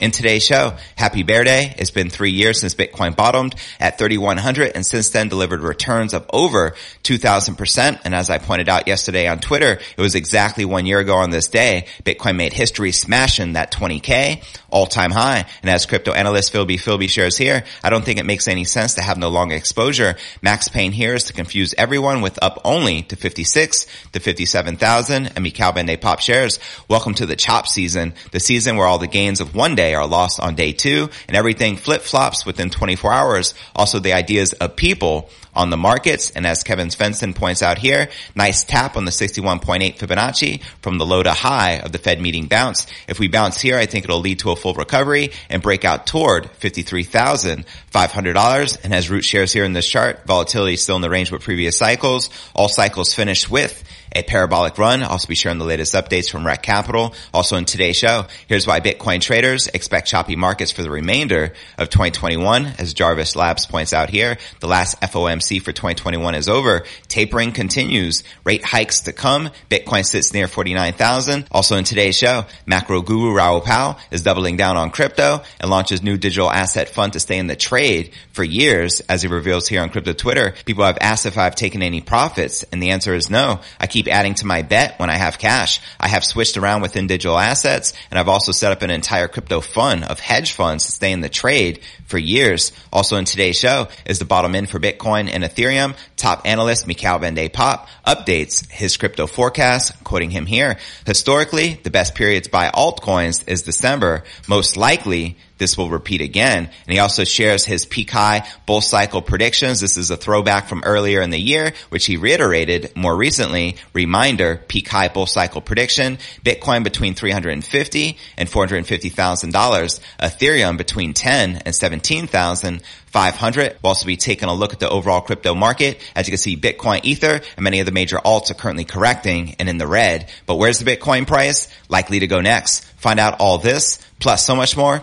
In today's show, happy bear day. It's been three years since Bitcoin bottomed at 3,100 and since then delivered returns of over 2,000%. And as I pointed out yesterday on Twitter, it was exactly one year ago on this day, Bitcoin made history smashing that 20K all-time high. And as crypto analyst Philby Philby shares here, I don't think it makes any sense to have no long exposure. Max Pain here is to confuse everyone with up only to 56 to 57,000 and Mikhail van de Poppe shares. Welcome to the chop season, the season where all the gains of one day are lost on day two and everything flip flops within 24 hours. Also the ideas of people on the markets. And as Kevin Svenson points out here, nice tap on the 61.8 Fibonacci from the low to high of the Fed meeting bounce. If we bounce here, I think it'll lead to a full recovery and break out toward $53,500. And as root shares here in this chart, volatility is still in the range with previous cycles. All cycles finished with a parabolic run. I'll also be sharing the latest updates from Rekt Capital. Also in today's show, here's why Bitcoin traders expect choppy markets for the remainder of 2021. As Jarvis Labs points out here, the last FOMC for 2021 is over. Tapering continues. Rate hikes to come. Bitcoin sits near 49,000. Also in today's show, macro guru Raoul Pal is doubling down on crypto and launches new digital asset fund to stay in the trade for years. As he reveals here on crypto Twitter, people have asked if I've taken any profits and the answer is no. I keep adding to my bet when I have cash. I have switched around within digital assets and I've also set up an entire crypto fund of hedge funds to stay in the trade for years. Also in today's show is the bottom end for Bitcoin and Ethereum. Top analyst Mikhail Van de Poppe updates his crypto forecast, quoting him here. Historically, the best periods by altcoins is December. Most likely, this will repeat again. And he also shares his peak high bull cycle predictions. This is a throwback from earlier in the year, which he reiterated more recently. Reminder, peak high bull cycle prediction, Bitcoin between 350 and $450,000, Ethereum between 10 and 17,000, 500. We'll also be taking a look at the overall crypto market. As you can see, Bitcoin, Ether, and many of the major alts are currently correcting and in the red. But where's the Bitcoin price? Likely to go next. Find out all this, plus so much more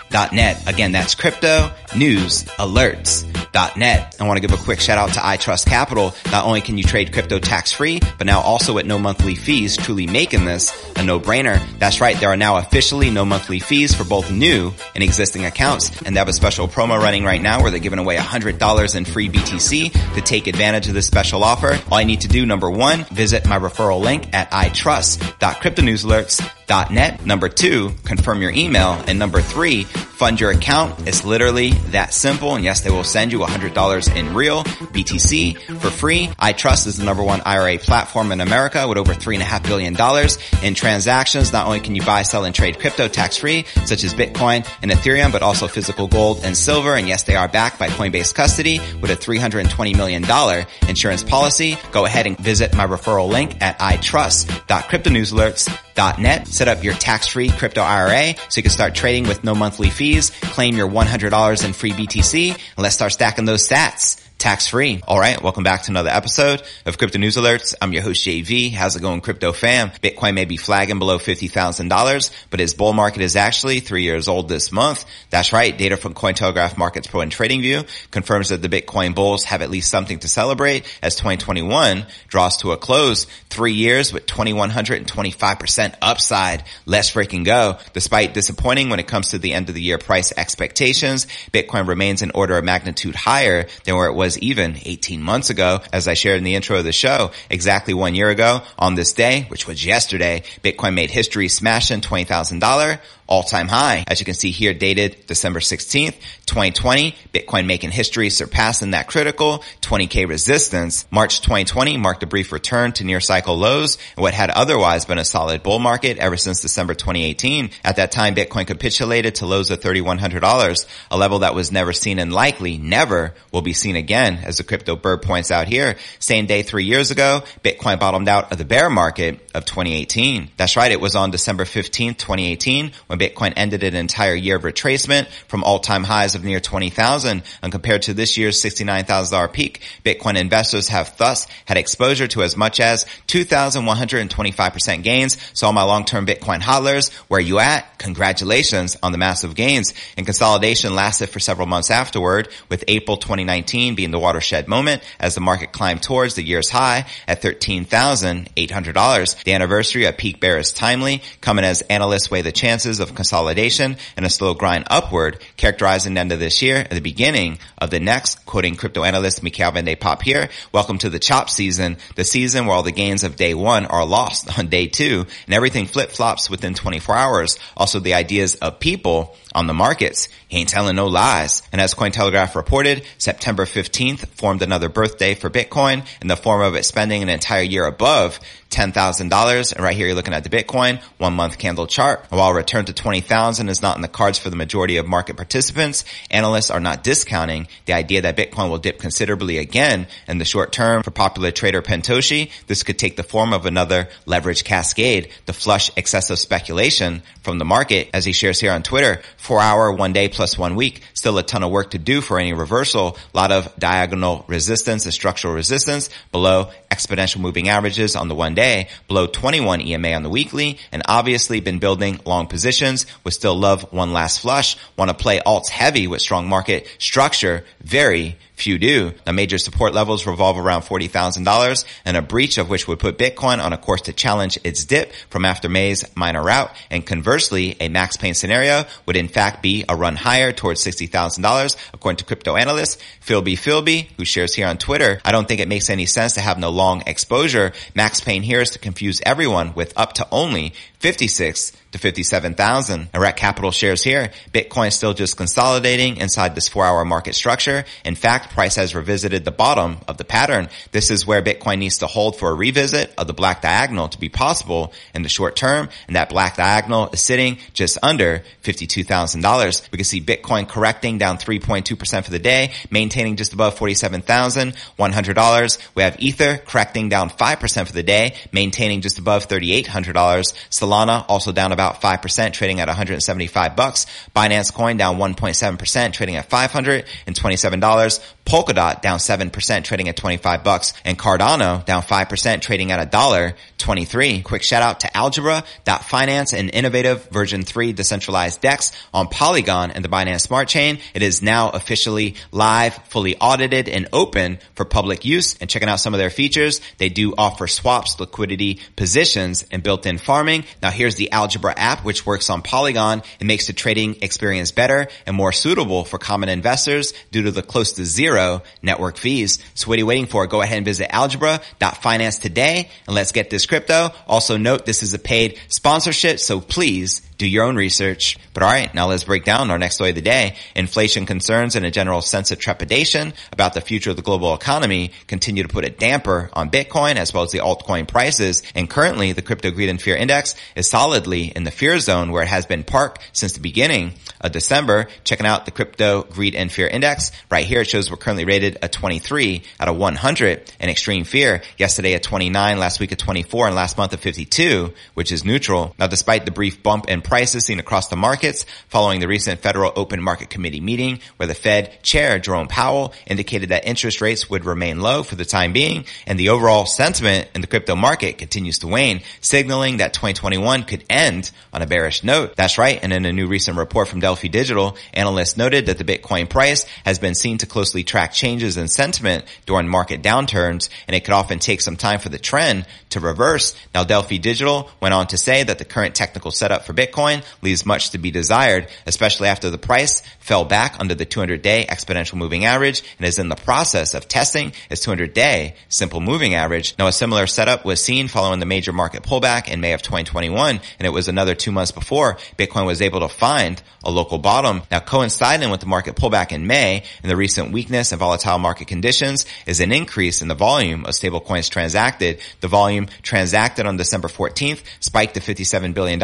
alerts.net. Again, that's crypto news alerts.net. I want to give a quick shout out to iTrust Capital. Not only can you trade crypto tax free, but now also at no monthly fees, truly making this a no brainer. That's right. There are now officially no monthly fees for both new and existing accounts. And they have a special promo running right now where they're giving away $100 in free BTC to take advantage of this special offer, all you need to do, number one, visit my referral link at itrust.cryptonewsalerts.net. Number two, confirm your email. And number three, fund your account. It's literally that simple. And yes, they will send you $100 in real BTC for free. iTrust is the number one IRA platform in America with over $3.5 billion in transactions. Not only can you buy, sell, and trade crypto tax free, such as Bitcoin and Ethereum, but also physical gold and silver. And yes, they are backed by Coinbase custody with a $320 million insurance policy. Go ahead and visit my referral link at itrust.cryptonewsalerts.net. Set up your tax-free crypto IRA so you can start trading with no monthly fees. Claim your $100 in free BTC and let's start stacking those sats tax free. All right. Welcome back to another episode of Crypto News Alerts. I'm your host JV. How's it going, crypto fam? Bitcoin may be flagging below $50,000, but its bull market is actually three years old this month. That's right. Data from Cointelegraph Markets Pro and TradingView confirms that the Bitcoin bulls have at least something to celebrate as 2021 draws to a close. Three years with 2125% upside. Let's freaking go. Despite disappointing when it comes to the end of the year price expectations, Bitcoin remains an order of magnitude higher than where it was was even 18 months ago. As I shared in the intro of the show, exactly one year ago on this day, which was yesterday, Bitcoin made history smashing $20,000 all-time high. As you can see here, dated December 16th, 2020, Bitcoin making history surpassing that critical 20k resistance. March 2020 marked a brief return to near cycle lows and what had otherwise been a solid bull market ever since December 2018. At that time, Bitcoin capitulated to lows of $3,100, a level that was never seen and likely never will be seen again, as the crypto bird points out here. Same day three years ago, Bitcoin bottomed out of the bear market of 2018. That's right. It was on December 15th, 2018 when Bitcoin ended an entire year of retracement from all-time highs of near 20,000 and compared to this year's $69,000 peak. Bitcoin investors have thus had exposure to as much as 2,125% gains. So all my long-term Bitcoin hodlers, where you at? Congratulations on the massive gains. And consolidation lasted for several months afterward, with April 2019 being the watershed moment as the market climbed towards the year's high at $13,800. The anniversary of peak bear is timely, coming as analysts weigh the chances of consolidation and a slow grind upward, characterizing the end of this year and the beginning of the next, quoting crypto analyst Michael van de Poppe here, welcome to the chop season, the season where all the gains of day one are lost on day two and everything flip flops within 24 hours. Also the ideas of people on the markets. He ain't telling no lies. And as Cointelegraph reported, September 15th formed another birthday for Bitcoin in the form of it spending an entire year above $10,000. And right here, you're looking at the Bitcoin one month candle chart. While return to 20,000 is not in the cards for the majority of market participants, analysts are not discounting the idea that Bitcoin will dip considerably again in the short term. For popular trader Pentoshi, this could take the form of another leverage cascade to flush excessive speculation from the market. As he shares here on Twitter, four hour, one day plus one week, still a ton of work to do for any reversal. A lot of diagonal resistance and structural resistance below exponential moving averages on the one day, below 21 EMA on the weekly, and obviously been building long positions, would still love one last flush, want to play alts heavy with strong market structure, very Few do. The major support levels revolve around $40,000 and a breach of which would put Bitcoin on a course to challenge its dip from after May's minor rout. And conversely, a max pain scenario would in fact be a run higher towards $60,000 according to crypto analyst Philby Philby, who shares here on Twitter. I don't think it makes any sense to have no long exposure. Max pain here is to confuse everyone with up to only 56 to 57,000. Rekt Capital shares here. Bitcoin still just consolidating inside this four hour market structure. In fact, price has revisited the bottom of the pattern. This is where Bitcoin needs to hold for a revisit of the black diagonal to be possible in the short term. And that black diagonal is sitting just under $52,000. We can see Bitcoin correcting down 3.2% for the day, maintaining just above $47,100. We have Ether correcting down 5% for the day, maintaining just above $3,800. Solana also down about about 5%, trading at 175 bucks. Binance Coin down 1.7%, trading at $527. Polkadot down 7%, trading at 25 bucks. And Cardano down 5%, trading at a dollar 23. Quick shout out to Algebra.finance and innovative version 3 decentralized DEX on Polygon and the Binance Smart Chain. It is now officially live, fully audited and open for public use. And checking out some of their features, they do offer swaps, liquidity, positions, and built-in farming. Now here's the Algebra app, which works on Polygon and makes the trading experience better and more suitable for common investors due to the close to zero network fees. So what are you waiting for? Go ahead and visit algebra.finance today and let's get this crypto. Also note this is a paid sponsorship, so please do your own research. But all right, now let's break down our next story of the day. Inflation concerns and a general sense of trepidation about the future of the global economy continue to put a damper on Bitcoin as well as the altcoin prices. And currently the crypto greed and fear index is solidly in the fear zone where it has been parked since the beginning of December. Checking out the crypto greed and fear index right here. It shows we're currently rated a 23 out of 100 in extreme fear. Yesterday at 29, last week at 24 and last month at 52, which is neutral. Now despite the brief bump in prices seen across the markets following the recent Federal Open Market Committee meeting where the Fed chair Jerome Powell indicated that interest rates would remain low for the time being and the overall sentiment in the crypto market continues to wane, signaling that 2021 could end on a bearish note. That's right. And in a new recent report from Delphi Digital, analysts noted that the Bitcoin price has been seen to closely track changes in sentiment during market downturns and it could often take some time for the trend to reverse. Now Delphi Digital went on to say that the current technical setup for Bitcoin Bitcoin leaves much to be desired, especially after the price fell back under the 200 day exponential moving average and is in the process of testing its 200 day simple moving average. Now a similar setup was seen following the major market pullback in May of 2021 and it was another two months before Bitcoin was able to find a local bottom. Now coinciding with the market pullback in May and the recent weakness and volatile market conditions is an increase in the volume of stablecoins transacted. The volume transacted on December 14th spiked to $57 billion,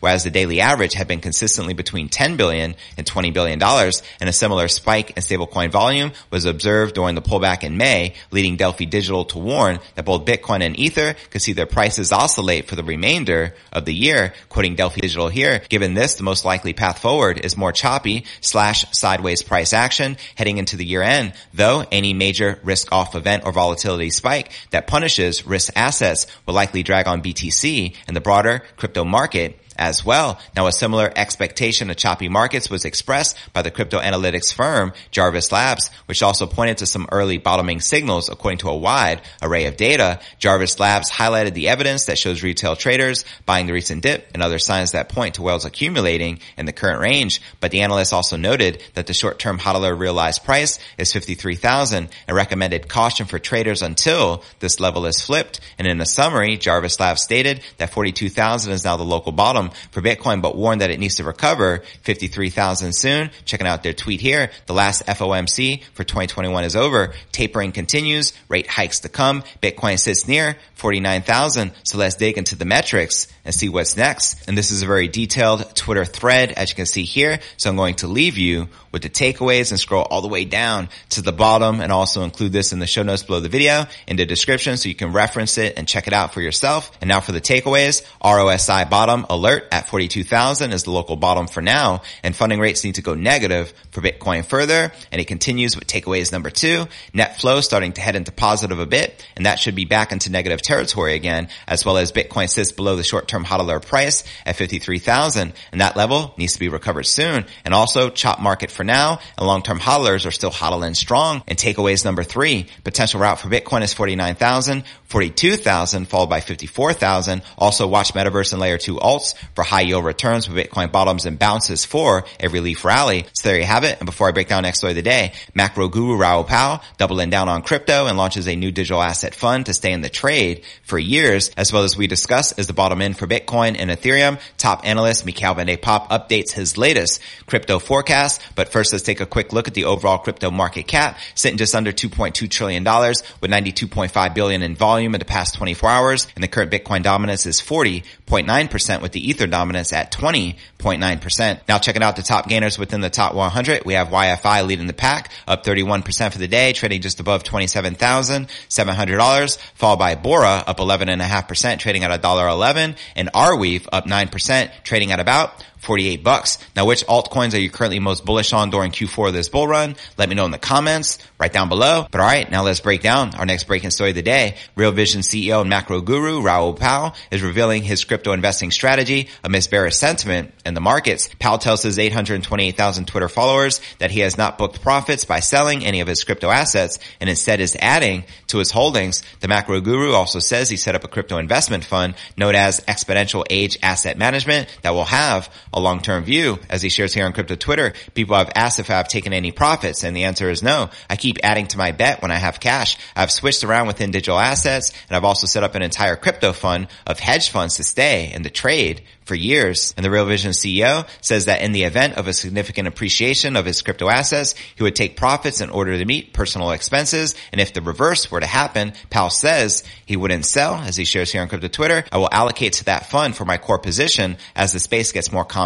whereas the daily average had been consistently between $10 billion and $20 billion. And a similar spike in stablecoin volume was observed during the pullback in May, leading Delphi Digital to warn that both Bitcoin and Ether could see their prices oscillate for the remainder of the year. Quoting Delphi Digital here, given this, the most likely path forward is more choppy slash sideways price action heading into the year end, though any major risk off event or volatility spike that punishes risk assets will likely drag on BTC and the broader crypto market as well. Now a similar expectation of choppy markets was expressed by the crypto analytics firm Jarvis Labs, which also pointed to some early bottoming signals according to a wide array of data. Jarvis Labs highlighted the evidence that shows retail traders buying the recent dip and other signs that point to whales accumulating in the current range. But the analysts also noted that the short-term hodler realized price is 53,000 and recommended caution for traders until this level is flipped. And in a summary, Jarvis Labs stated that 42,000 is now the local bottom Um, for Bitcoin, but warned that it needs to recover 53,000 soon. Checking out their tweet here. The last FOMC for 2021 is over. Tapering continues. Rate hikes to come. Bitcoin sits near 49,000. So let's dig into the metrics and see what's next. And this is a very detailed Twitter thread, as you can see here. So I'm going to leave you with the takeaways and scroll all the way down to the bottom and also include this in the show notes below the video in the description so you can reference it and check it out for yourself. And now for the takeaways, RSI bottom alert at 42,000 is the local bottom for now and funding rates need to go negative for Bitcoin further. And it continues with takeaways number two, net flow starting to head into positive a bit and that should be back into negative territory again as well as Bitcoin sits below the short term term hodler price at 53,000 and that level needs to be recovered soon. And also chop market for now and long-term hodlers are still hodling strong. And takeaways number three, potential route for Bitcoin is 49,000, 42,000 followed by 54,000. Also watch metaverse and layer two alts for high yield returns with Bitcoin bottoms and bounces for a relief rally. So there you have it. And before I break down next story of the day, macro guru Raoul Pal doubling down on crypto and launches a new digital asset fund to stay in the trade for years, as well as we discuss is the bottom end for Bitcoin and Ethereum. Top analyst Michael van de updates his latest crypto forecast. But first, let's take a quick look at the overall crypto market cap, sitting just under $2.2 trillion with 92.5 billion in volume in the past 24 hours. And the current Bitcoin dominance is 40.9% with the Ether dominance at 20.9%. Now checking out the top gainers within the top 100. We have YFI leading the pack up 31% for the day, trading just above $27,700, followed by Bora up 11.5%, trading at $1.11 and Arweave up 9%, trading at about 48 bucks. Now, which altcoins are you currently most bullish on during Q4 of this bull run? Let me know in the comments right down below. But all right, now let's break down our next breaking story of the day. Real Vision CEO and macro guru Raoul Pal is revealing his crypto investing strategy amidst bearish sentiment in the markets. Pal tells his 828,000 Twitter followers that he has not booked profits by selling any of his crypto assets and instead is adding to his holdings. The macro guru also says he set up a crypto investment fund known as Exponential Age Asset Management that will have a long-term view. As he shares here on crypto Twitter, people have asked if I've taken any profits and the answer is no. I keep adding to my bet when I have cash. I've switched around within digital assets and I've also set up an entire crypto fund of hedge funds to stay in the trade for years. And the Real Vision CEO says that in the event of a significant appreciation of his crypto assets, he would take profits in order to meet personal expenses. And if the reverse were to happen, Pal says he wouldn't sell, as he shares here on crypto Twitter. I will allocate to that fund for my core position as the space gets more complex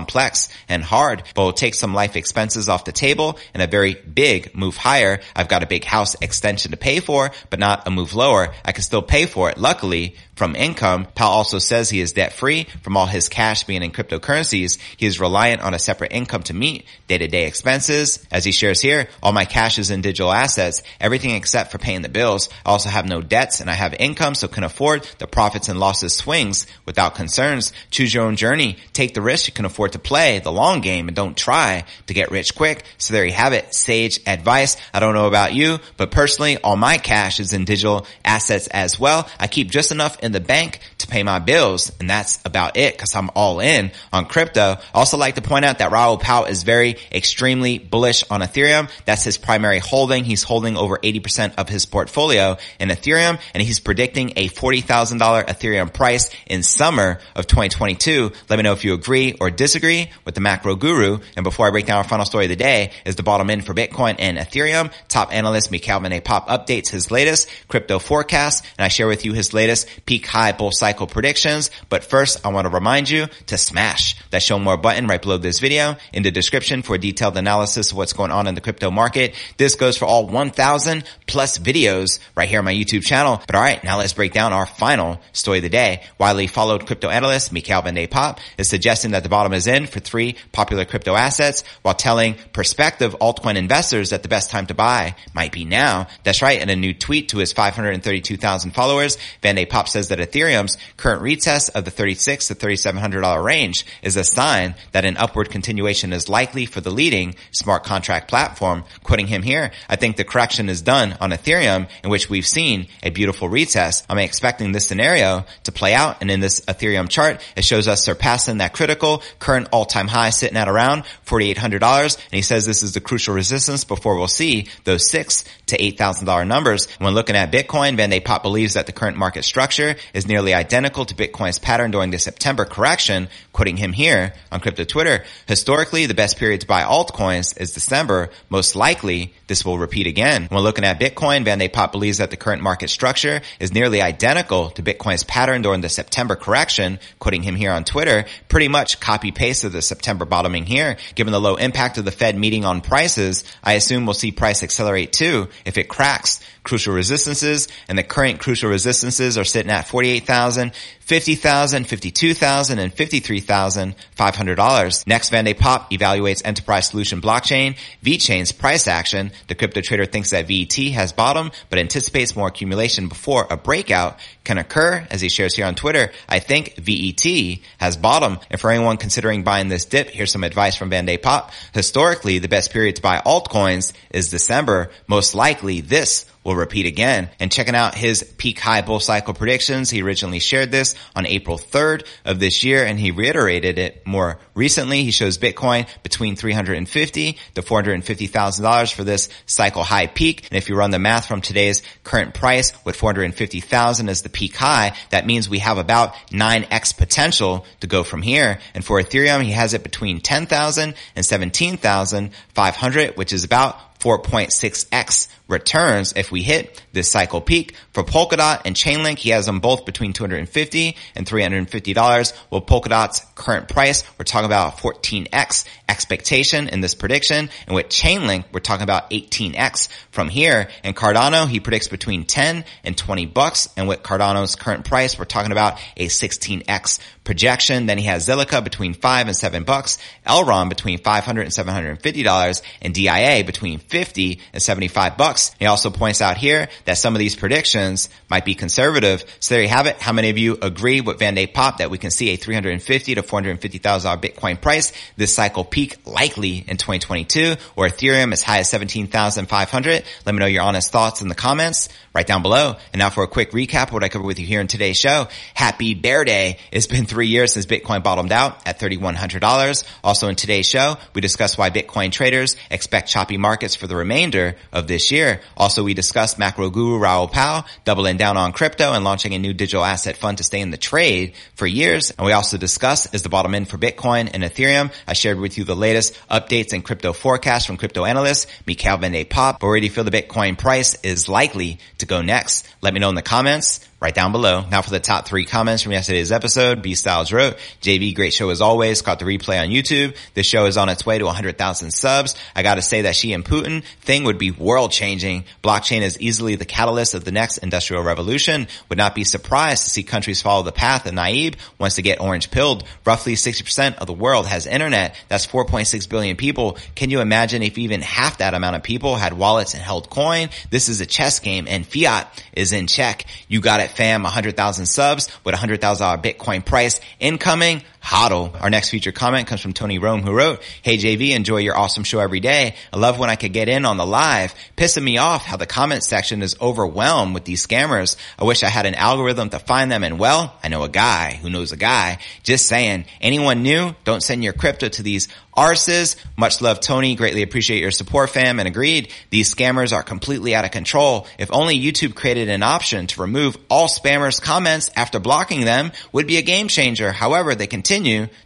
and hard, but will take some life expenses off the table and a very big move higher. I've got a big house extension to pay for, but not a move lower. I can still pay for it. Luckily, from income. Pal also says he is debt free from all his cash being in cryptocurrencies. He is reliant on a separate income to meet day to day expenses. As he shares here, all my cash is in digital assets, everything except for paying the bills. I also have no debts and I have income so can afford the profits and losses swings without concerns. Choose your own journey. Take the risk you can afford to play the long game and don't try to get rich quick. So there you have it. Sage advice. I don't know about you, but personally, all my cash is in digital assets as well. I keep just enough in in the bank to pay my bills. And that's about it because I'm all in on crypto. Also like to point out that Raoul Pal is very extremely bullish on Ethereum. That's his primary holding. He's holding over 80% of his portfolio in Ethereum and he's predicting a $40,000 Ethereum price in summer of 2022. Let me know if you agree or disagree with the macro guru. And before I break down our final story of the day is the bottom end for Bitcoin and Ethereum. Top analyst Mikhail Poppe updates his latest crypto forecast and I share with you his latest peak high bull cycle predictions. But first, I want to remind you to smash that show more button right below this video in the description for a detailed analysis of what's going on in the crypto market. This goes for all 1000 plus videos right here on my YouTube channel. But all right, now let's break down our final story of the day. Widely followed crypto analyst Mikhail Van de Poppe is suggesting that the bottom is in for three popular crypto assets while telling prospective altcoin investors that the best time to buy might be now. That's right. In a new tweet to his 532,000 followers, Van de Poppe says that Ethereum's current retest of the 36 to $3,700 range is a sign that an upward continuation is likely for the leading smart contract platform. Quoting him here, I think the correction is done on Ethereum in which we've seen a beautiful retest. I'm expecting this scenario to play out and in this Ethereum chart, it shows us surpassing that critical current all-time high sitting at around $4,800. And he says this is the crucial resistance before we'll see those six to $8,000 numbers. When looking at Bitcoin, Van de Poppe believes that the current market structure is nearly identical to Bitcoin's pattern during the September correction, quoting him here on crypto Twitter. Historically, the best period to buy altcoins is December. Most likely, this will repeat again. When looking at Bitcoin, Van de Poppe believes that the current market structure is nearly identical to Bitcoin's pattern during the September correction, quoting him here on Twitter, pretty much copy paste of the September bottoming here. Given the low impact of the Fed meeting on prices, I assume we'll see price accelerate too if it cracks crucial resistances and the current crucial resistances are sitting at 48,000, 50,000, 52,000, and $53,500. Next, Van de Poppe evaluates enterprise solution blockchain, VeChain's price action. The crypto trader thinks that VET has bottom, but anticipates more accumulation before a breakout can occur. As he shares here on Twitter, I think VET has bottom. And for anyone considering buying this dip, here's some advice from Van de Poppe. Historically, the best period to buy altcoins is December. Most likely this will repeat again. And checking out his peak high bull cycle predictions, he originally shared this on April 3rd of this year and he reiterated it more recently. He shows Bitcoin between 350 to $450,000 for this cycle high peak. And if you run the math from today's current price with 450,000 as the peak high, that means we have about 9x potential to go from here. And for Ethereum, he has it between 10,000 and 17,500, which is about 4.6x returns if we hit this cycle peak. For Polkadot and Chainlink, he has them both between 250 and $350. Well, Polkadot's current price, we're talking about 14x expectation in this prediction. And with Chainlink, we're talking about 18x from here. And Cardano, he predicts between 10 and 20 bucks. And with Cardano's current price, we're talking about a 16x projection. Then he has Zilliqa between five and seven bucks, Elrond between 500 and $750, and DIA between 50 and 75 bucks. He also points out here that some of these predictions might be conservative. So there you have it. How many of you agree with Van de Poppe that we can see a 350 to $450,000 Bitcoin price this cycle peak likely in 2022 or Ethereum as high as 17,500? Let me know your honest thoughts in the comments right down below. And now for a quick recap of what I covered with you here in today's show. Happy Bear Day. It's been three years since Bitcoin bottomed out at $3,100. Also in today's show, we discuss why Bitcoin traders expect choppy markets for the remainder of this year. Also, we discussed macro guru Raoul Pal doubling down on crypto and launching a new digital asset fund to stay in the trade for years. And we also discuss is the bottom end for Bitcoin and Ethereum. I shared with you the latest updates and crypto forecasts from crypto analyst Mikhail Van de Poppe. Already feel the Bitcoin price is likely to go next. Let me know in the comments right down below. Now for the top three comments from yesterday's episode, B Styles wrote, JV, great show as always. Caught the replay on YouTube. This show is on its way to 100,000 subs. I gotta say that Xi and Putin thing would be world changing. Blockchain is easily the catalyst of the next industrial revolution. Would not be surprised to see countries follow the path of Nayib wants to get orange pilled. Roughly 60% of the world has internet. That's 4.6 billion people. Can you imagine if even half that amount of people had wallets and held coin? This is a chess game and fiat is in check. You got it fam, 100,000 subs with $100,000 Bitcoin price incoming. Hodl. Our next feature comment comes from Tony Rome who wrote, Hey JV, enjoy your awesome show every day. I love when I could get in on the live. Pissing me off how the comment section is overwhelmed with these scammers. I wish I had an algorithm to find them and well, I know a guy who knows a guy. Just saying, anyone new, don't send your crypto to these arses. Much love, Tony. Greatly appreciate your support, fam, and agreed. These scammers are completely out of control. If only YouTube created an option to remove all spammers' comments after blocking them would be a game changer. However, they continue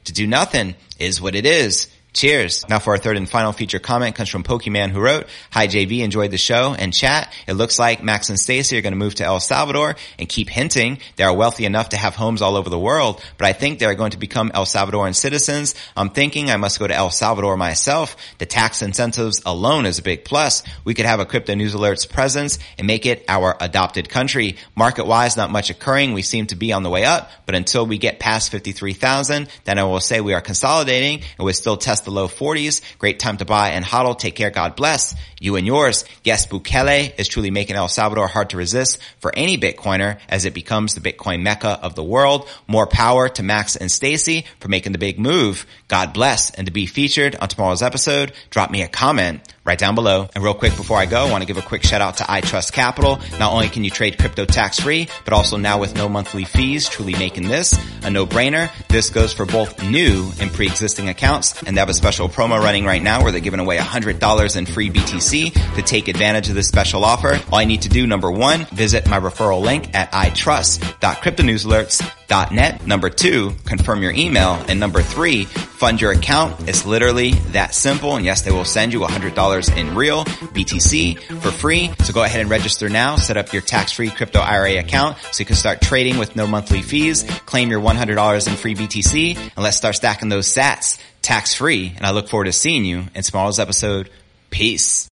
to do nothing. Is what it is. Cheers. Now for our third and final feature comment comes from Pokemon who wrote, Hi JV, enjoyed the show and chat. It looks like Max and Stacy are going to move to El Salvador and keep hinting they are wealthy enough to have homes all over the world, but I think they are going to become El Salvadoran citizens. I'm thinking I must go to El Salvador myself. The tax incentives alone is a big plus. We could have a crypto news alerts presence and make it our adopted country. Market wise, not much occurring. We seem to be on the way up, but until we get past 53,000, then I will say we are consolidating and we're still test the low 40s. Great time to buy and hodl. Take care. God bless you and yours. Yes, Bukele is truly making El Salvador hard to resist for any Bitcoiner as it becomes the Bitcoin mecca of the world. More power to Max and Stacy for making the big move. God bless. And to be featured on tomorrow's episode, drop me a comment right down below. And real quick before I go, I want to give a quick shout out to iTrust Capital. Not only can you trade crypto tax free, but also now with no monthly fees, truly making this a no brainer. This goes for both new and pre-existing accounts. And they have a special promo running right now where they're giving away $100 in free BTC to take advantage of this special offer. All you need to do, number one, visit my referral link at itrust.cryptonewsalerts.net. Number two, confirm your email. And number three, fund your account. It's literally that simple. And yes, they will send you $100 in real BTC for free. So go ahead and register now. Set up your tax-free crypto IRA account so you can start trading with no monthly fees. Claim your $100 in free BTC and let's start stacking those sats tax free. And I look forward to seeing you in tomorrow's episode. Peace.